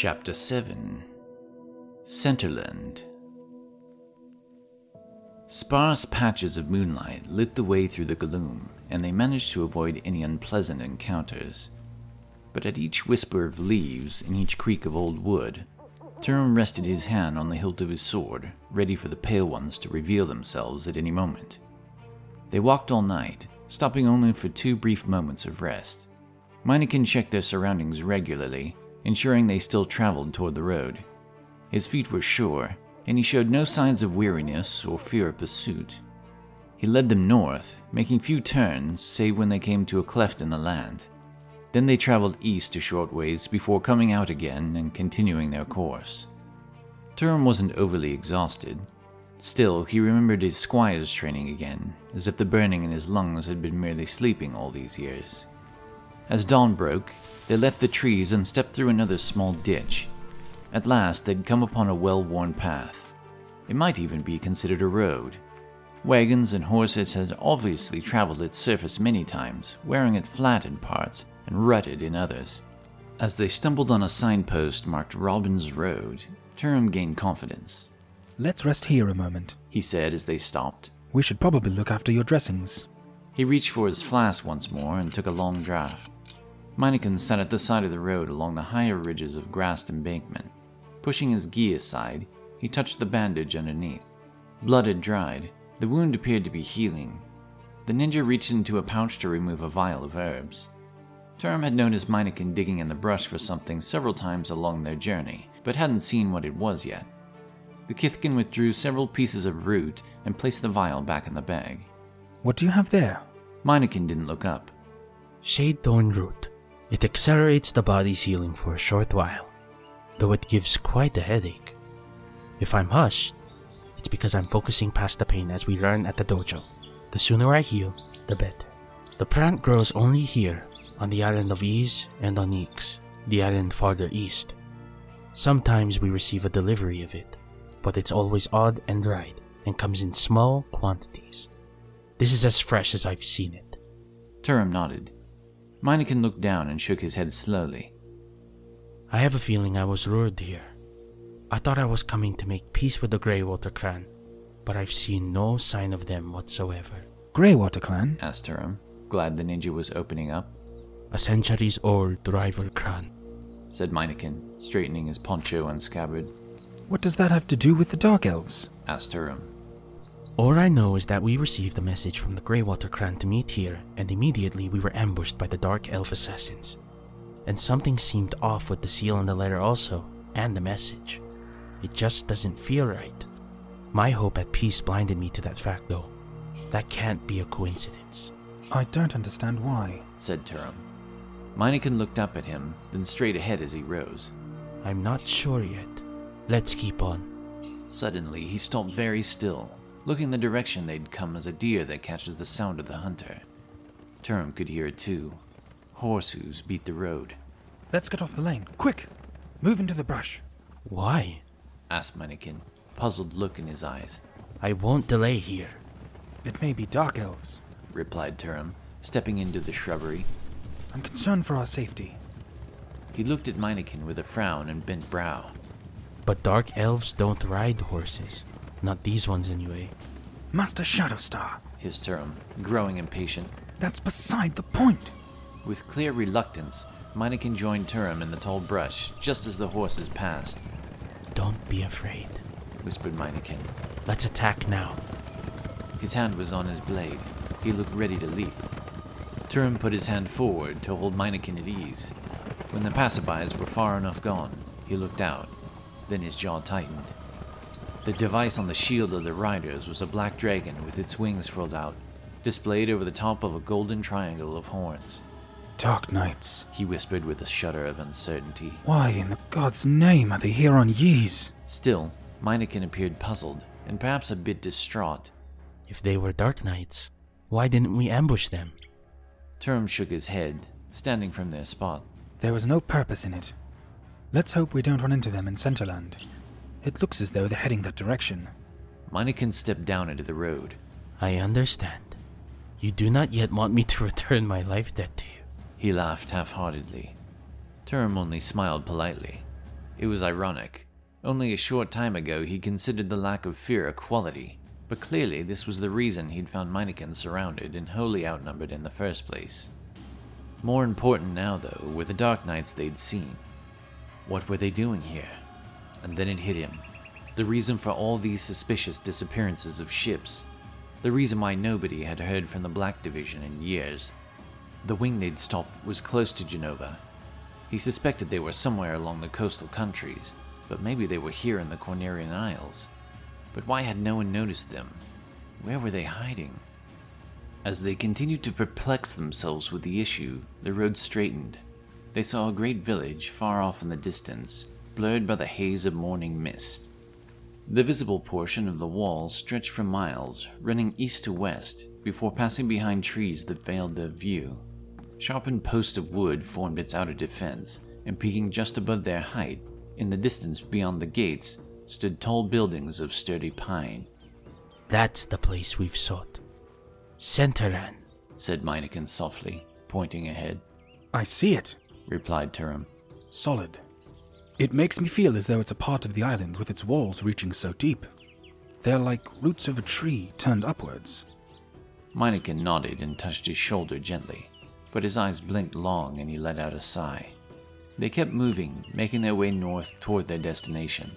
Chapter 7 Centerland Sparse patches of moonlight lit the way through the gloom, and they managed to avoid any unpleasant encounters. But at each whisper of leaves and each creak of old wood, Turum rested his hand on the hilt of his sword, ready for the Pale Ones to reveal themselves at any moment. They walked all night, stopping only for two brief moments of rest. Meineken checked their surroundings regularly, ensuring they still traveled toward the road. His feet were sure, and he showed no signs of weariness or fear of pursuit. He led them north, making few turns save when they came to a cleft in the land. Then they traveled east a short ways before coming out again and continuing their course. Turum wasn't overly exhausted. Still, he remembered his squire's training again, as if the burning in his lungs had been merely sleeping all these years. As dawn broke, they left the trees and stepped through another small ditch. At last, they'd come upon a well worn path. It might even be considered a road. Wagons and horses had obviously traveled its surface many times, wearing it flat in parts and rutted in others. As they stumbled on a signpost marked Robin's Road, Turum gained confidence. Let's rest here a moment. He said as they stopped. We should probably look after your dressings. He reached for his flask once more and took a long draught. Meineken sat at the side of the road along the higher ridges of grassed embankment. Pushing his gi aside, he touched the bandage underneath. Blood had dried. The wound appeared to be healing. The ninja reached into a pouch to remove a vial of herbs. Turum had noticed Meineken digging in the brush for something several times along their journey, but hadn't seen what it was yet. The Kithkin withdrew several pieces of root and placed the vial back in the bag. What do you have there? Meineken didn't look up. Shade thorn root. It accelerates the body's healing for a short while, though it gives quite a headache. If I'm hushed, it's because I'm focusing past the pain as we learn at the dojo. The sooner I heal, the better. The plant grows only here, on the island of Ease and on Ix, the island farther east. Sometimes we receive a delivery of it, but it's always odd and dried and comes in small quantities. This is as fresh as I've seen it. Turum nodded. Meineken looked down and shook his head slowly. I have a feeling I was lured here. I thought I was coming to make peace with the Greywater clan, but I've seen no sign of them whatsoever. Greywater clan? asked Turum, glad the ninja was opening up. A centuries old rival clan. said Meineken, straightening his poncho and scabbard. What does that have to do with the Dark Elves? asked Turum. All I know is that we received a message from the Greywater clan to meet here, and immediately we were ambushed by the Dark Elf assassins. And something seemed off with the seal on the letter also, and the message. It just doesn't feel right. My hope at peace blinded me to that fact, though. That can't be a coincidence. I don't understand why. said Turum. Meineken looked up at him, then straight ahead as he rose. I'm not sure yet. Let's keep on. Suddenly, he stopped very still, looking the direction they'd come as a deer that catches the sound of the hunter. Turum could hear it too. Horse hooves beat the road. Let's get off the lane. Quick! Move into the brush. Why? asked Meineken, puzzled look in his eyes. I won't delay here. It may be Dark Elves. Replied Turum, stepping into the shrubbery. I'm concerned for our safety. He looked at Meineken with a frown and bent brow. But dark elves don't ride horses. Not these ones, anyway. Master Shadowstar, His Turum, growing impatient. that's beside the point. With clear reluctance, Meineken joined Turum in the tall brush just as the horses passed. Don't be afraid. Whispered Meineken. Let's attack now. His hand was on his blade. He looked ready to leap. Turum put his hand forward to hold Meineken at ease. When the passerbys were far enough gone, he looked out. Then his jaw tightened. The device on the shield of the riders was a black dragon with its wings furled out, displayed over the top of a golden triangle of horns. Dark Knights. He whispered with a shudder of uncertainty. Why in the god's name are they here on Yeez? Still, Meineken appeared puzzled and perhaps a bit distraught. If they were dark knights, why didn't we ambush them? Turum shook his head, standing from their spot. There was no purpose in it. Let's hope we don't run into them in Centerland. It looks as though they're heading that direction. Meineken stepped down into the road. I understand. You do not yet want me to return my life debt to you. He laughed half heartedly. Turum only smiled politely. It was ironic. Only a short time ago he considered the lack of fear a quality, but clearly this was the reason he'd found Meineken surrounded and wholly outnumbered in the first place. More important now, though, were the Dark Knights they'd seen. What were they doing here? And then it hit him. The reason for all these suspicious disappearances of ships. The reason why nobody had heard from the Black Division in years. The wing they'd stopped was close to Genova. He suspected they were somewhere along the coastal countries, but maybe they were here in the Cornerian Isles. But why had no one noticed them? Where were they hiding? As they continued to perplex themselves with the issue, the road straightened. They saw a great village far off in the distance, blurred by the haze of morning mist. The visible portion of the wall stretched for miles, running east to west, before passing behind trees that veiled their view. Sharpened posts of wood formed its outer defense, and peaking just above their height, in the distance beyond the gates, stood tall buildings of sturdy pine. That's the place we've sought. Centerland, said Meineken softly, pointing ahead. I see it, replied Turum. Solid. It makes me feel as though it's a part of the island with its walls reaching so deep. They're like roots of a tree turned upwards. Meineken nodded and touched his shoulder gently, but his eyes blinked long and he let out a sigh. They kept moving, making their way north toward their destination.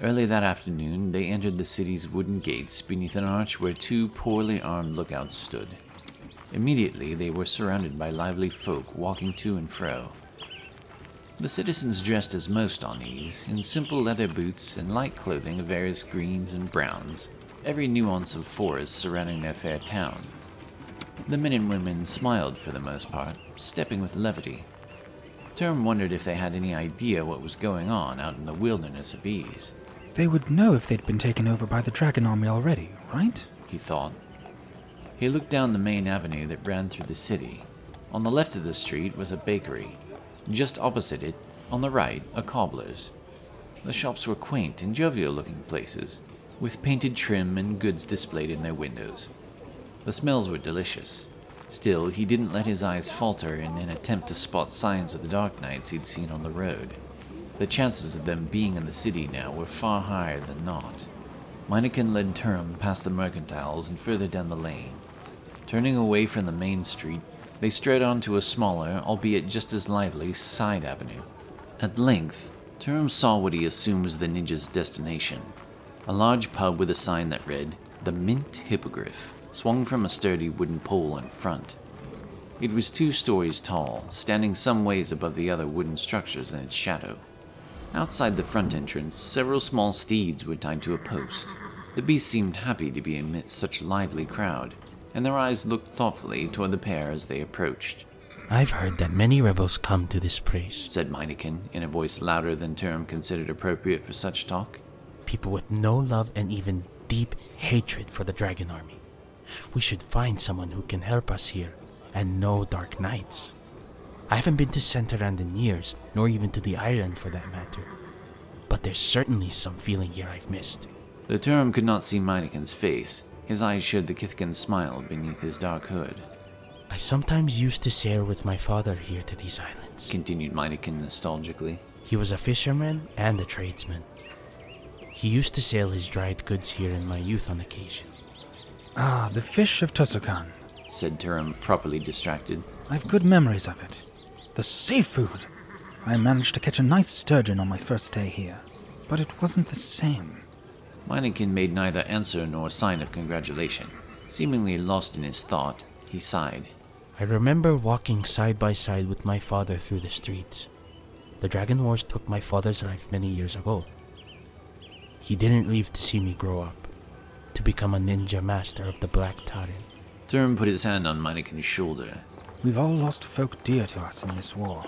Early that afternoon, they entered the city's wooden gates beneath an arch where two poorly armed lookouts stood. Immediately, they were surrounded by lively folk walking to and fro. The citizens dressed as most on these, in simple leather boots and light clothing of various greens and browns, every nuance of forest surrounding their fair town. The men and women smiled for the most part, stepping with levity. Turum wondered if they had any idea what was going on out in the wilderness of Ys. They would know if they'd been taken over by the Dragon Army already, right? He thought. He looked down the main avenue that ran through the city. On the left of the street was a bakery. Just opposite it, on the right, a cobbler's. The shops were quaint and jovial looking places, with painted trim and goods displayed in their windows. The smells were delicious. Still, he didn't let his eyes falter in an attempt to spot signs of the Dark Knights he'd seen on the road. The chances of them being in the city now were far higher than not. Meineken led Turum past the mercantiles and further down the lane. Turning away from the main street, they strode on to a smaller, albeit just as lively, side avenue. At length, Turum saw what he assumed was the ninja's destination a large pub with a sign that read, The Mint Hippogriff, swung from a sturdy wooden pole in front. It was two stories tall, standing some ways above the other wooden structures in its shadow. Outside the front entrance, several small steeds were tied to a post. The beast seemed happy to be amidst such a lively crowd, and their eyes looked thoughtfully toward the pair as they approached. I've heard that many rebels come to this place, said Meineken in a voice louder than Turum considered appropriate for such talk. People with no love and even deep hatred for the Dragon Army. We should find someone who can help us here, and no Dark Knights. I haven't been to Centerland in years, nor even to the island for that matter. But there's certainly some feeling here I've missed. The Turum could not see Meineken's face. His eyes showed the Kithkin smile beneath his dark hood. I sometimes used to sail with my father here to these islands, continued Meineken nostalgically. He was a fisherman and a tradesman. He used to sail his dried goods here in my youth on occasion. Ah, the fish of Tusukan, said Turum, properly distracted. I've good memories of it. The seafood! I managed to catch a nice sturgeon on my first day here, but it wasn't the same. Meineken made neither answer nor sign of congratulation. Seemingly lost in his thought, he sighed. I remember walking side by side with my father through the streets. The Dragon Wars took my father's life many years ago. He didn't live to see me grow up, to become a ninja master of the Black Tarin. Turum put his hand on Meineken's shoulder We've all lost folk dear to us in this war.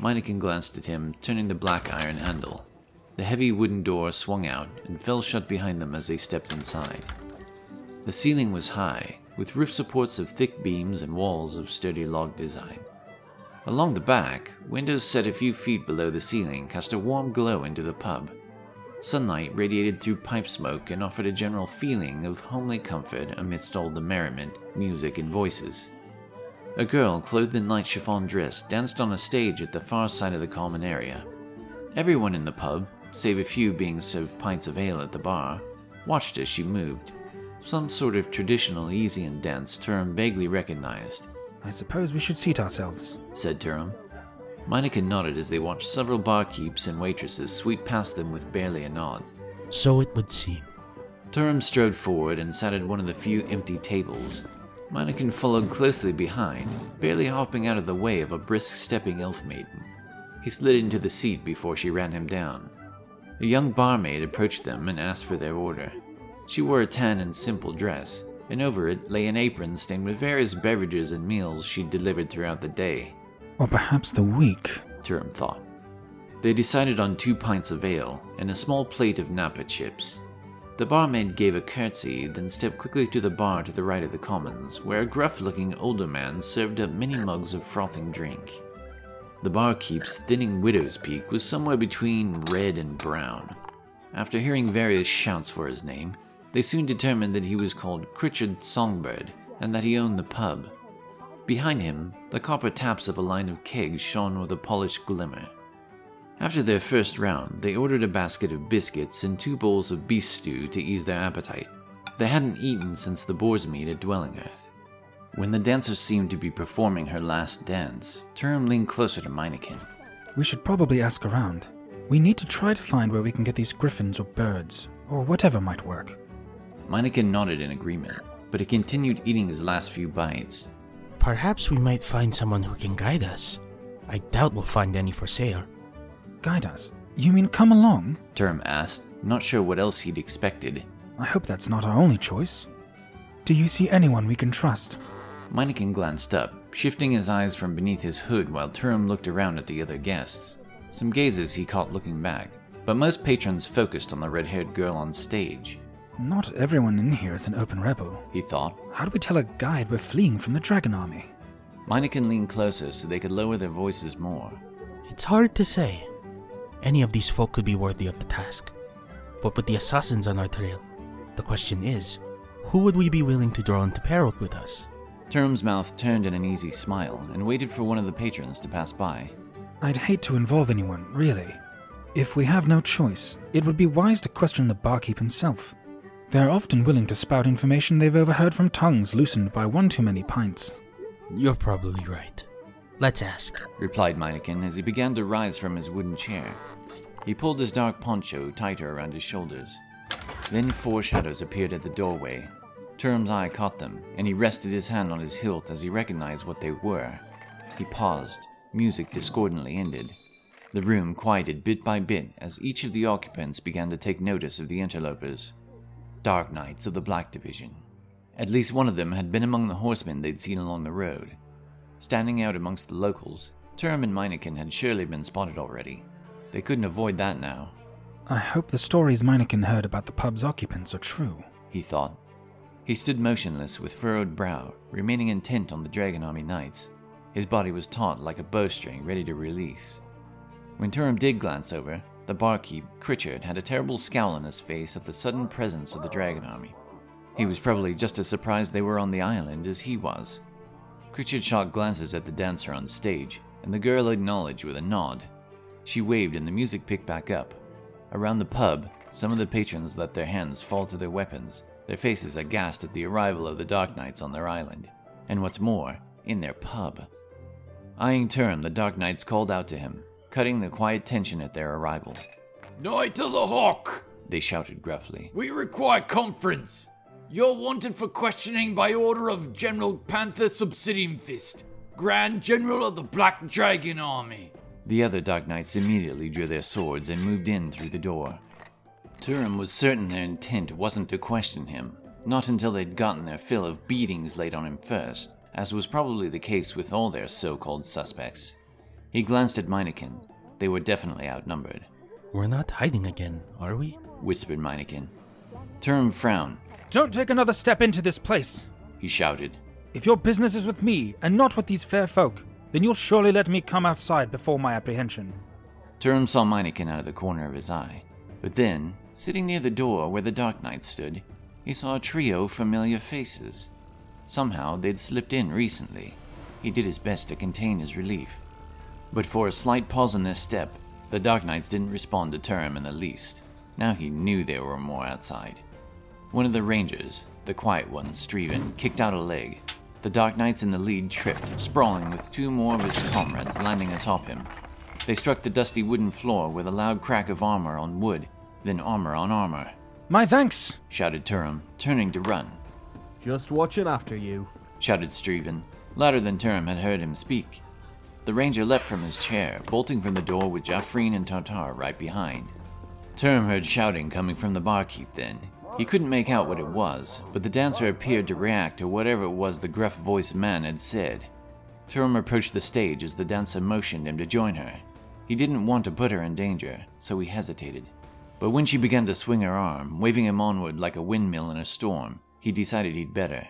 Meineken glanced at him, turning the black iron handle. The heavy wooden door swung out and fell shut behind them as they stepped inside. The ceiling was high, with roof supports of thick beams and walls of sturdy log design. Along the back, windows set a few feet below the ceiling cast a warm glow into the pub. Sunlight radiated through pipe smoke and offered a general feeling of homely comfort amidst all the merriment, music, and voices. A girl clothed in light chiffon dress danced on a stage at the far side of the common area. Everyone in the pub, save a few being served pints of ale at the bar, watched as she moved. Some sort of traditional Easian dance Turum vaguely recognized, I suppose we should seat ourselves. said Turum. Meineken nodded as they watched several barkeeps and waitresses sweep past them with barely a nod. So it would seem. Turum strode forward and sat at one of the few empty tables. Meineken followed closely behind, barely hopping out of the way of a brisk stepping elf maiden. He slid into the seat before she ran him down. A young barmaid approached them and asked for their order. She wore a tan and simple dress, and over it lay an apron stained with various beverages and meals she'd delivered throughout the day, Or perhaps the week. Turum thought. They decided on two pints of ale and a small plate of Napa chips. The barmaid gave a curtsy, then stepped quickly to the bar to the right of the commons, where a gruff looking older man served up many mugs of frothing drink. The barkeep's thinning widow's peak was somewhere between red and brown. After hearing various shouts for his name, they soon determined that he was called Critchard Songbird and that he owned the pub. Behind him, the copper taps of a line of kegs shone with a polished glimmer. After their first round, they ordered a basket of biscuits and two bowls of beef stew to ease their appetite. They hadn't eaten since the boar's meat at Dwelling Earth. When the dancer seemed to be performing her last dance, Turum leaned closer to Meineken. We should probably ask around. We need to try to find where we can get these griffins or birds, or whatever might work. Meineken nodded in agreement, but he continued eating his last few bites. Perhaps we might find someone who can guide us. I doubt we'll find any for sale. Guide us. You mean come along? Turum asked, not sure what else he'd expected. I hope that's not our only choice. Do you see anyone we can trust? Meineken glanced up, shifting his eyes from beneath his hood while Turum looked around at the other guests. Some gazes he caught looking back, but most patrons focused on the red haired girl on stage. Not everyone in here is an open rebel. He thought. How do we tell a guide we're fleeing from the dragon army? Meineken leaned closer so they could lower their voices more. It's hard to say. Any of these folk could be worthy of the task. But with the assassins on our trail, the question is who would we be willing to draw into peril with us? Turum's mouth turned in an easy smile and waited for one of the patrons to pass by. I'd hate to involve anyone, really. If we have no choice, it would be wise to question the barkeep himself. They're often willing to spout information they've overheard from tongues loosened by one too many pints. You're probably right. Let's ask. replied Meineken as he began to rise from his wooden chair. He pulled his dark poncho tighter around his shoulders. Then four shadows appeared at the doorway. Turum's eye caught them, and he rested his hand on his hilt as he recognized what they were. He paused. Music discordantly ended. The room quieted bit by bit as each of the occupants began to take notice of the interlopers. Dark Knights of the Black Division. At least one of them had been among the horsemen they'd seen along the road. Standing out amongst the locals, Turum and Meineken had surely been spotted already. They couldn't avoid that now, I hope the stories Meineken heard about the pub's occupants are true. he thought. He stood motionless with furrowed brow, remaining intent on the Dragon Army Knights. His body was taut like a bowstring ready to release. When Turum did glance over, the barkeep, Critchard, had a terrible scowl on his face at the sudden presence of the Dragon Army. He was probably just as surprised they were on the island as he was. Critchard shot glances at the dancer on stage, and the girl acknowledged with a nod. She waved and the music picked back up. Around the pub, some of the patrons let their hands fall to their weapons, their faces aghast at the arrival of the Dark Knights on their island, and what's more, in their pub. Eyeing Turum, the Dark Knights called out to him, cutting the quiet tension at their arrival. Knight of the Hawk, They shouted gruffly. we require conference. You're wanted for questioning by order of General Panther Subsidium Fist, Grand General of the Black Dragon Army. The other Dark Knights immediately drew their swords and moved in through the door. Turum was certain their intent wasn't to question him, not until they'd gotten their fill of beatings laid on him first, as was probably the case with all their so called suspects. He glanced at Meineken. They were definitely outnumbered, We're not hiding again, are we? whispered Meineken. Turum frowned. Don't take another step into this place. He shouted. If your business is with me and not with these fair folk, then you'll surely let me come outside before my apprehension. Turum saw Meineken out of the corner of his eye, but then, sitting near the door where the Dark Knight stood, he saw a trio of familiar faces. Somehow they'd slipped in recently. He did his best to contain his relief. But for a slight pause in their step, The Dark Knights didn't respond to Turum in the least. Now he knew there were more outside. One of the Rangers, the quiet one, Streven, kicked out a leg. The Dark Knights in the lead tripped, sprawling with two more of his comrades landing atop him. They struck the dusty wooden floor with a loud crack of armor on wood, then armor on armor, My thanks! shouted Turum, turning to run. Just watching after you. shouted Streven, louder than Turum had heard him speak. The ranger leapt from his chair, bolting from the door with Jaffreen and Tartar right behind. Turum heard shouting coming from the barkeep then. He couldn't make out what it was, but the dancer appeared to react to whatever it was the gruff voiced man had said. Turum approached the stage as the dancer motioned him to join her. He didn't want to put her in danger, so he hesitated. But when she began to swing her arm, waving him onward like a windmill in a storm, he decided he'd better.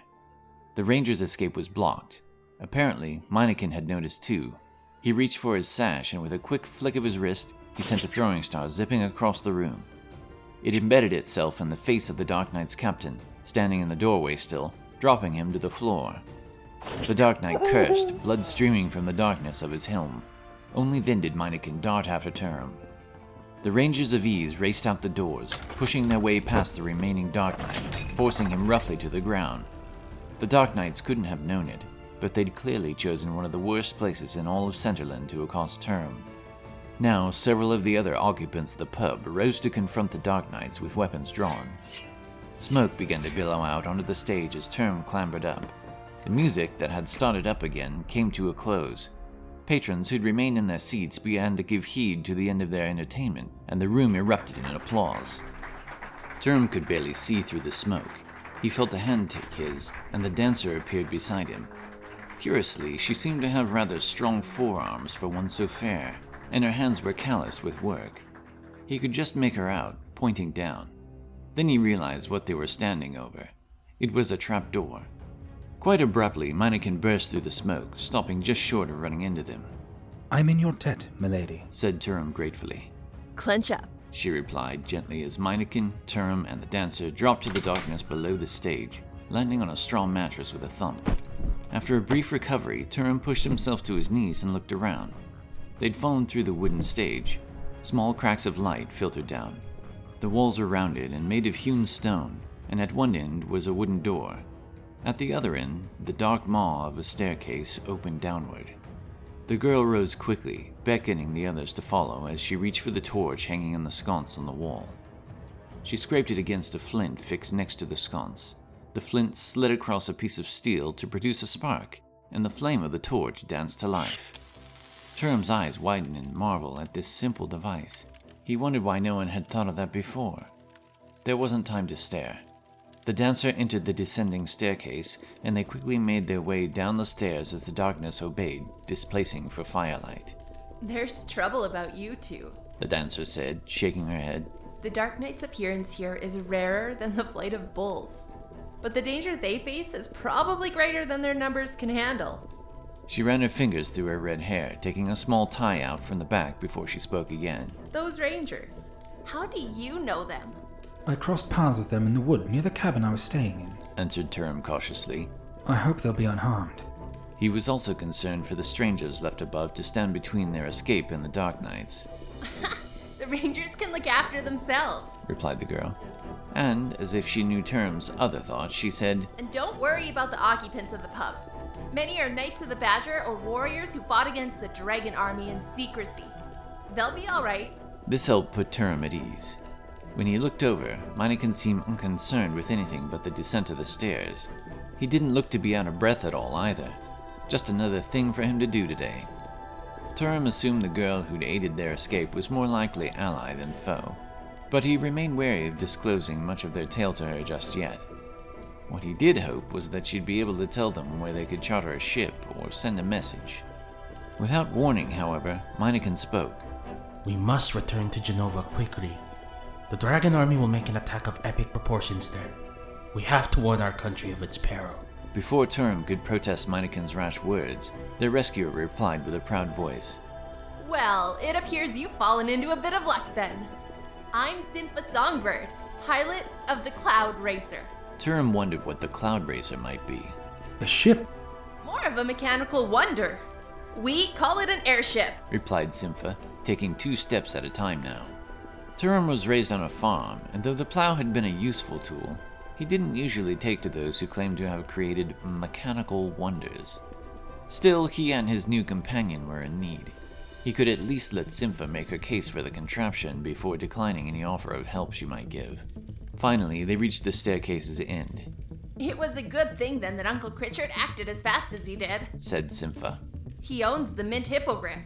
The ranger's escape was blocked. Apparently, Meineken had noticed too. He reached for his sash, and with a quick flick of his wrist, he sent a throwing star zipping across the room. It embedded itself in the face of the Dark Knight's captain, standing in the doorway still, dropping him to the floor. The Dark Knight cursed, blood streaming from the darkness of his helm. Only then did Meineken dart after Turum. The Rangers of Ease raced out the doors, pushing their way past the remaining Dark Knight, forcing him roughly to the ground. The Dark Knights couldn't have known it, but they'd clearly chosen one of the worst places in all of Centerland to accost Turum. Now, several of the other occupants of the pub rose to confront the Dark Knights with weapons drawn. Smoke began to billow out onto the stage as Turum clambered up. The music that had started up again came to a close. Patrons who'd remained in their seats began to give heed to the end of their entertainment, and the room erupted in applause. Turum could barely see through the smoke. He felt a hand take his, and the dancer appeared beside him. Curiously, she seemed to have rather strong forearms for one so fair, and her hands were calloused with work. He could just make her out, pointing down. Then he realized what they were standing over. It was a trap door. Quite abruptly, Meineken burst through the smoke, stopping just short of running into them. I'm in your debt, milady. Said Turum gratefully. Clench up. She replied gently as Meineken, Turum, and the dancer dropped to the darkness below the stage, landing on a straw mattress with a thump. After a brief recovery, Turum pushed himself to his knees and looked around. They'd fallen through the wooden stage. Small cracks of light filtered down. The walls were rounded and made of hewn stone, and at one end was a wooden door. At the other end, the dark maw of a staircase opened downward. The girl rose quickly, beckoning the others to follow as she reached for the torch hanging on the sconce on the wall. She scraped it against a flint fixed next to the sconce. The flint slid across a piece of steel to produce a spark, and the flame of the torch danced to life. Turum's eyes widened in marvel at this simple device. He wondered why no one had thought of that before. There wasn't time to stare. The dancer entered the descending staircase, and they quickly made their way down the stairs as the darkness obeyed, displacing for firelight. There's trouble about you two. The dancer said, shaking her head. The Dark Knight's appearance here is rarer than the flight of bulls. But the danger they face is probably greater than their numbers can handle. She ran her fingers through her red hair, taking a small tie out from the back before she spoke again. Those rangers. How do you know them? I crossed paths with them in the wood near the cabin I was staying in. Answered Turum cautiously. I hope they'll be unharmed. He was also concerned for the strangers left above to stand between their escape and the Dark Knights, The rangers can look after themselves. replied the girl. And, as if she knew Turum's other thoughts, she said, And don't worry about the occupants of the pub. Many are Knights of the Badger or warriors who fought against the Dragon Army in secrecy. They'll be alright. This helped put Turum at ease. When he looked over, Meineken seemed unconcerned with anything but the descent of the stairs. He didn't look to be out of breath at all either. Just another thing for him to do today. Turum assumed the girl who'd aided their escape was more likely ally than foe, but he remained wary of disclosing much of their tale to her just yet. What he did hope was that she'd be able to tell them where they could charter a ship or send a message. Without warning, however, Meineken spoke. We must return to Genova quickly. The Dragon Army will make an attack of epic proportions there. We have to warn our country of its peril. Before Turum could protest Meineken's rash words, their rescuer replied with a proud voice. Well, it appears you've fallen into a bit of luck then. I'm Sympha Songbird, pilot of the Cloud Racer. Turum wondered what the Cloud Racer might be. A ship? More of a mechanical wonder. We call it an airship. replied Sympha, taking two steps at a time now. Turum was raised on a farm, and though the plow had been a useful tool, he didn't usually take to those who claimed to have created mechanical wonders. Still, he and his new companion were in need. He could at least let Sympha make her case for the contraption before declining any offer of help she might give. Finally, they reached the staircase's end, It was a good thing then that Uncle Critchard acted as fast as he did. said Sympha. He owns the Mint Hippogriff.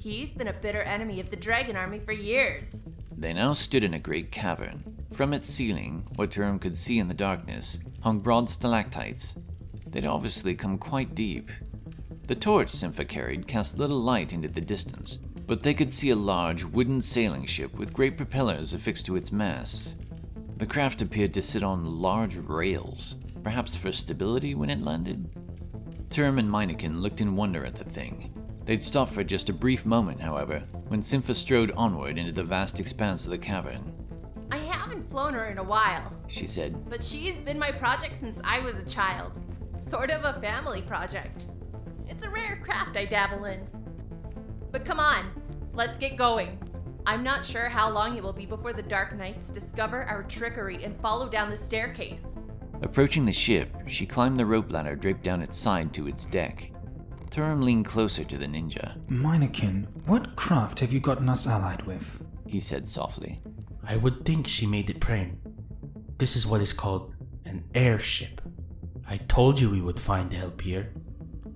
He's been a bitter enemy of the Dragon Army for years. They now stood in a great cavern. From its ceiling, what Turum could see in the darkness, hung broad stalactites. They'd obviously come quite deep. The torch Sympha carried cast little light into the distance, but they could see a large wooden sailing ship with great propellers affixed to its masts. The craft appeared to sit on large rails, perhaps for stability when it landed. Turum and Meineken looked in wonder at the thing. They'd stopped for just a brief moment, however, when Sympha strode onward into the vast expanse of the cavern. I haven't flown her in a while, She said, but she's been my project since I was a child. Sort of a family project. It's a rare craft I dabble in. But come on, let's get going. I'm not sure how long it will be before the Dark Knights discover our trickery and follow down the staircase. Approaching the ship, she climbed the rope ladder draped down its side to its deck. Turum leaned closer to the ninja. Meineken, what craft have you gotten us allied with? He said softly. I would think she made it plain. This is what is called an airship. I told you we would find help here.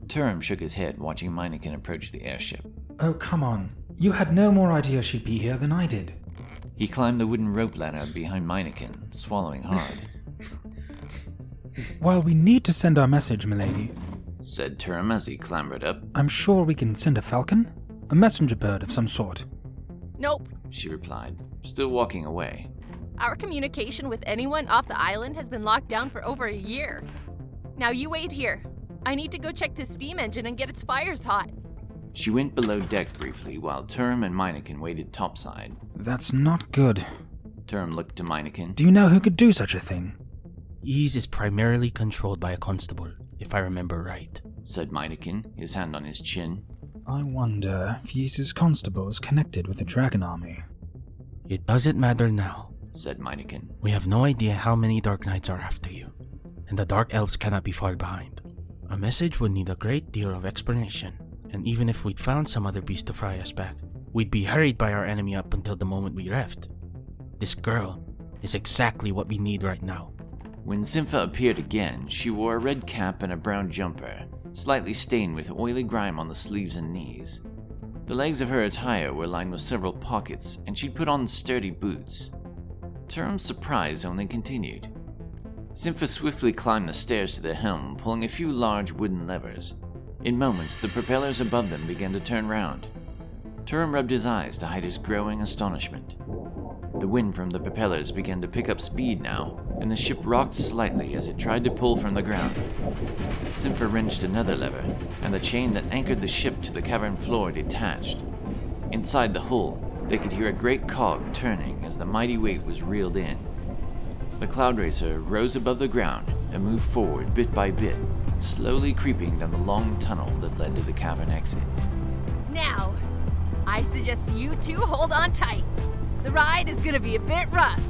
Turum shook his head, watching Meineken approach the airship. Oh, come on. You had no more idea she'd be here than I did. He climbed the wooden rope ladder behind Meineken, swallowing hard. While we need to send our message, milady, said Turum as he clambered up. I'm sure we can send a falcon? A messenger bird of some sort. Nope. She replied, still walking away. Our communication with anyone off the island has been locked down for over a year. Now you wait here. I need to go check the steam engine and get its fires hot. She went below deck briefly while Turum and Meineken waited topside. That's not good. Turum looked to Meineken. Do you know who could do such a thing? Ease is primarily controlled by a constable, if I remember right. said Meineken, his hand on his chin. I wonder if Yeese's constable is connected with the Dragon Army. It doesn't matter now. said Meineken. We have no idea how many Dark Knights are after you, and the Dark Elves cannot be far behind. A message would need a great deal of explanation, and even if we'd found some other beast to fry us back, we'd be hurried by our enemy up until the moment we left. This girl is exactly what we need right now. When Sympha appeared again, she wore a red cap and a brown jumper, slightly stained with oily grime on the sleeves and knees. The legs of her attire were lined with several pockets, and she'd put on sturdy boots. Turum's surprise only continued. Sympha swiftly climbed the stairs to the helm, pulling a few large wooden levers. In moments, the propellers above them began to turn round. Turum rubbed his eyes to hide his growing astonishment. The wind from the propellers began to pick up speed now, and the ship rocked slightly as it tried to pull from the ground. Sympha wrenched another lever, and the chain that anchored the ship to the cavern floor detached. Inside the hull, they could hear a great cog turning as the mighty weight was reeled in. The cloud racer rose above the ground and moved forward bit by bit, slowly creeping down the long tunnel that led to the cavern exit. Now, I suggest you two hold on tight. The ride is gonna be a bit rough.